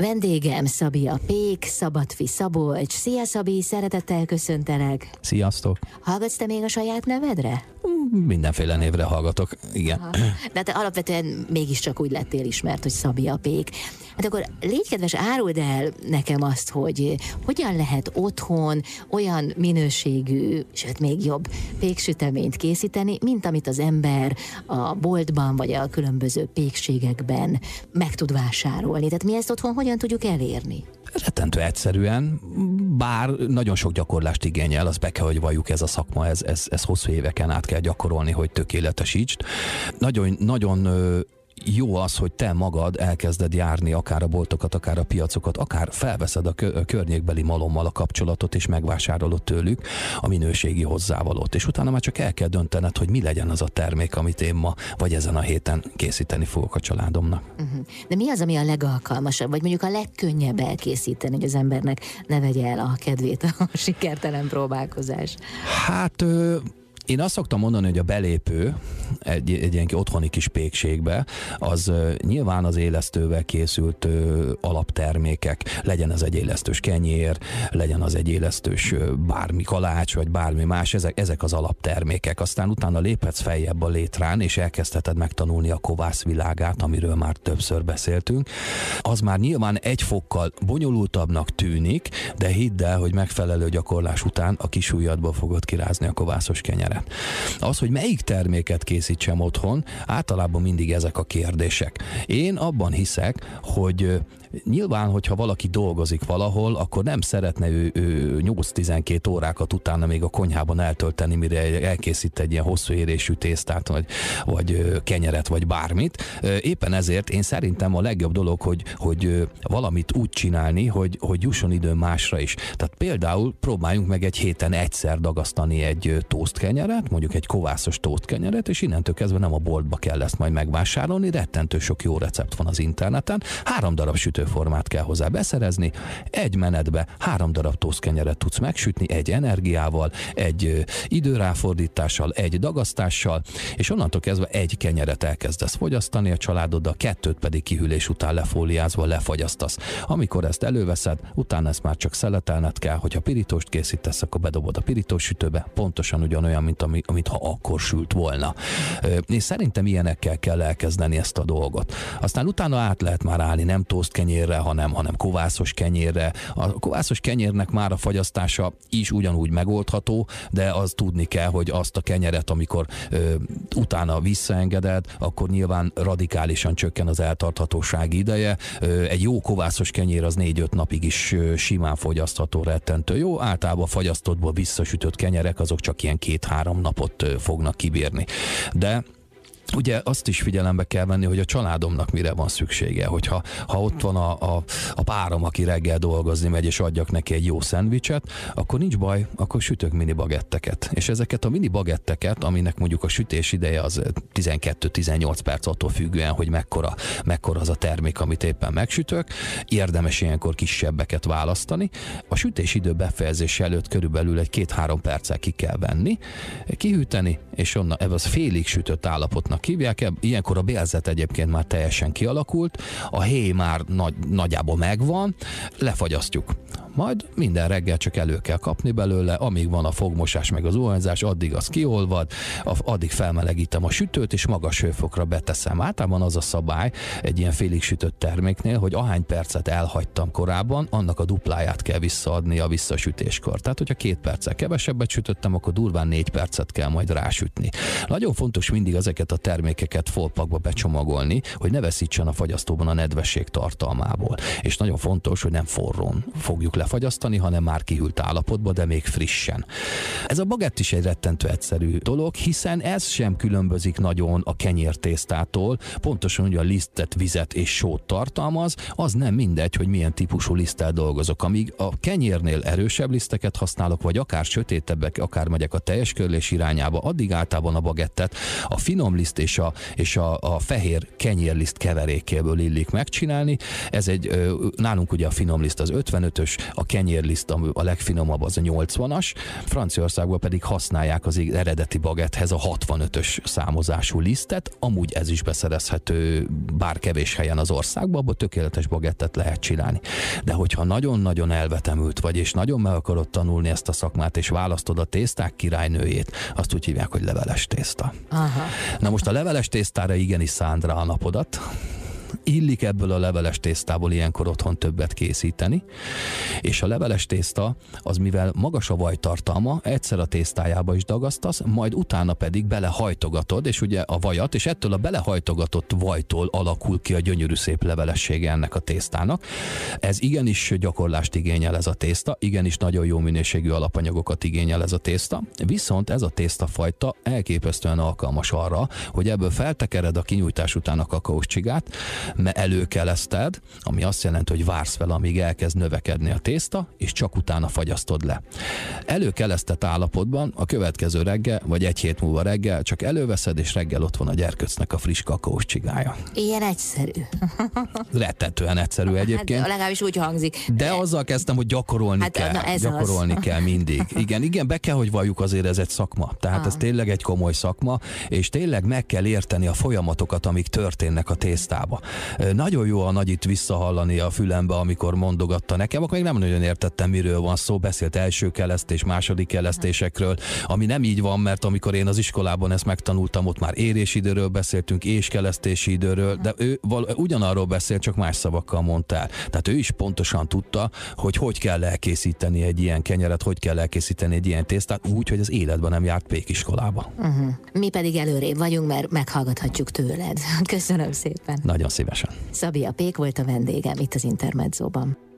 Vendégem Szabia Pék, Szabadfi Szabolcs. Szia Szabi, szeretettel köszöntelek. Sziasztok! Hallgatsz te még a saját nevedre? Mindenféle névre hallgatok, igen. Aha. De te alapvetően mégiscsak úgy lettél ismert, hogy Szabia Pék. Hát akkor légy kedves, áruld el nekem azt, hogy hogyan lehet otthon olyan minőségű, sőt még jobb péksüteményt készíteni, mint amit az ember a boltban vagy a különböző pékségekben meg tud vásárolni. Tehát mi ezt otthon hogyan tudjuk elérni? Rettentő egyszerűen, bár nagyon sok gyakorlást igényel, az be kell, hogy valljuk ez a szakma, ez, ez, ez hosszú éveken át kell gyakorolni, hogy tökéletesítsd. Nagyon, nagyon jó az, hogy te magad elkezded járni akár a boltokat, akár a piacokat, akár felveszed a, kö- a környékbeli malommal a kapcsolatot, és megvásárolod tőlük a minőségi hozzávalót. És utána már csak el kell döntened, hogy mi legyen az a termék, amit én ma vagy ezen a héten készíteni fogok a családomnak. Uh-huh. De mi az, ami a legalkalmasabb, vagy mondjuk a legkönnyebb elkészíteni, hogy az embernek ne vegye el a kedvét a sikertelen próbálkozás? Hát én azt szoktam mondani, hogy a belépő egy, egy ilyen otthoni kis pékségbe, az nyilván az élesztővel készült alaptermékek, legyen az egy élesztős kenyér, legyen az egy élesztős bármi kalács, vagy bármi más, ezek, ezek az alaptermékek. Aztán utána léphetsz feljebb a létrán, és elkezdheted megtanulni a kovász világát, amiről már többször beszéltünk. Az már nyilván egy fokkal bonyolultabbnak tűnik, de hidd el, hogy megfelelő gyakorlás után a kis ujjadból fogod kirázni a kovászos kenyeret. Az, hogy melyik terméket készítsem otthon, általában mindig ezek a kérdések. Én abban hiszek, hogy Nyilván, hogyha valaki dolgozik valahol, akkor nem szeretne ő, ő 8-12 órákat utána még a konyhában eltölteni, mire elkészít egy ilyen hosszú érésű tésztát, vagy, vagy kenyeret, vagy bármit. Éppen ezért én szerintem a legjobb dolog, hogy, hogy valamit úgy csinálni, hogy, hogy jusson idő másra is. Tehát például próbáljunk meg egy héten egyszer dagasztani egy kenyeret, mondjuk egy kovászos kenyeret, és innentől kezdve nem a boltba kell ezt majd megvásárolni, rettentő sok jó recept van az interneten. Három darab sütő sütőformát kell hozzá beszerezni, egy menetbe három darab toszkenyeret tudsz megsütni, egy energiával, egy időráfordítással, egy dagasztással, és onnantól kezdve egy kenyeret elkezdesz fogyasztani a családoddal, kettőt pedig kihűlés után lefóliázva lefagyasztasz. Amikor ezt előveszed, utána ezt már csak szeletelned kell, hogyha pirítóst készítesz, akkor bedobod a pirítós sütőbe, pontosan ugyanolyan, mint ami, amit ha akkor sült volna. És szerintem ilyenekkel kell elkezdeni ezt a dolgot. Aztán utána át lehet már állni, nem toast kenyérre, hanem, hanem kovászos kenyérre. A kovászos kenyérnek már a fagyasztása is ugyanúgy megoldható, de az tudni kell, hogy azt a kenyeret, amikor ö, utána visszaengeded, akkor nyilván radikálisan csökken az eltarthatóság ideje. Ö, egy jó kovászos kenyér az 4-5 napig is ö, simán fogyasztható rettentő jó. Általában fagyasztottból visszasütött kenyerek azok csak ilyen két-három napot ö, fognak kibírni. De ugye azt is figyelembe kell venni, hogy a családomnak mire van szüksége, hogyha ha ott van a, a, a párom, aki reggel dolgozni megy, és adjak neki egy jó szendvicset, akkor nincs baj, akkor sütök mini bagetteket. És ezeket a mini bagetteket, aminek mondjuk a sütés ideje az 12-18 perc attól függően, hogy mekkora, mekkora az a termék, amit éppen megsütök, érdemes ilyenkor kisebbeket választani. A sütés idő befejezése előtt körülbelül egy két-három perccel ki kell venni, kihűteni, és onnan ebben az félig sütött állapotnak Bélzétnek hívják, ilyenkor a bélzet egyébként már teljesen kialakult, a héj már nagy, nagyjából megvan, lefagyasztjuk. Majd minden reggel csak elő kell kapni belőle, amíg van a fogmosás meg az zuhanyzás, addig az kiolvad, addig felmelegítem a sütőt, és magas hőfokra beteszem. Általában az a szabály egy ilyen félig sütött terméknél, hogy ahány percet elhagytam korábban, annak a dupláját kell visszaadni a visszasütéskor. Tehát, hogyha két perccel kevesebbet sütöttem, akkor durván négy percet kell majd rásütni. Nagyon fontos mindig ezeket a termékeket folpakba becsomagolni, hogy ne veszítsen a fagyasztóban a nedvesség tartalmából. És nagyon fontos, hogy nem forrón fogjuk lefagyasztani, hanem már kihűlt állapotban, de még frissen. Ez a bagett is egy rettentő egyszerű dolog, hiszen ez sem különbözik nagyon a kenyértésztától, pontosan ugye a lisztet, vizet és sót tartalmaz, az nem mindegy, hogy milyen típusú liszttel dolgozok. Amíg a kenyérnél erősebb liszteket használok, vagy akár sötétebbek, akár megyek a teljes körlés irányába, addig általában a bagettet a finom liszt és a, és a, a fehér kenyérliszt keverékéből illik megcsinálni. Ez egy, nálunk ugye a finom liszt az 55-ös, a kenyérliszt a legfinomabb az a 80-as, Franciaországban pedig használják az eredeti bagethez a 65-ös számozású lisztet, amúgy ez is beszerezhető bár kevés helyen az országban, abban tökéletes bagettet lehet csinálni. De hogyha nagyon-nagyon elvetemült vagy, és nagyon meg akarod tanulni ezt a szakmát, és választod a tészták királynőjét, azt úgy hívják, hogy leveles tészta. Aha. Na most a leveles tésztára igenis szánd rá a napodat, illik ebből a leveles tésztából ilyenkor otthon többet készíteni, és a leveles tészta az mivel magas a vajtartalma, egyszer a tésztájába is dagasztasz, majd utána pedig belehajtogatod, és ugye a vajat, és ettől a belehajtogatott vajtól alakul ki a gyönyörű szép levelessége ennek a tésztának. Ez igenis gyakorlást igényel ez a tészta, igenis nagyon jó minőségű alapanyagokat igényel ez a tészta, viszont ez a tésztafajta elképesztően alkalmas arra, hogy ebből feltekered a kinyújtás után a kakaós csigát, előkeleszted, ami azt jelenti, hogy vársz vele, amíg elkezd növekedni a tészta, és csak utána fagyasztod le. Előkelesztett állapotban a következő reggel, vagy egy hét múlva reggel csak előveszed, és reggel ott van a gyerköcnek a friss kakaós csigája. Ilyen egyszerű. Rettetően egyszerű egyébként. Hát, legalábbis úgy hangzik. De azzal kezdtem, hogy gyakorolni hát, kell. Na ez gyakorolni az. kell mindig. Igen, igen, be kell, hogy valljuk azért ez egy szakma. Tehát ah. ez tényleg egy komoly szakma, és tényleg meg kell érteni a folyamatokat, amik történnek a tésztába. Nagyon jó a nagyit visszahallani a fülembe, amikor mondogatta nekem, akkor még nem nagyon értettem, miről van szó, beszélt első kelesztés, második kelesztésekről, ami nem így van, mert amikor én az iskolában ezt megtanultam, ott már érésidőről beszéltünk, és kelesztési időről, de ő val- ugyanarról beszélt, csak más szavakkal mondta el. Tehát ő is pontosan tudta, hogy hogy kell elkészíteni egy ilyen kenyeret, hogy kell elkészíteni egy ilyen tésztát, úgy, hogy az életben nem járt pékiskolába. Uh-huh. Mi pedig előrébb vagyunk, mert meghallgathatjuk tőled. Köszönöm szépen. Nagyon szívesen. Szabia Pék volt a vendégem itt az Intermedzóban.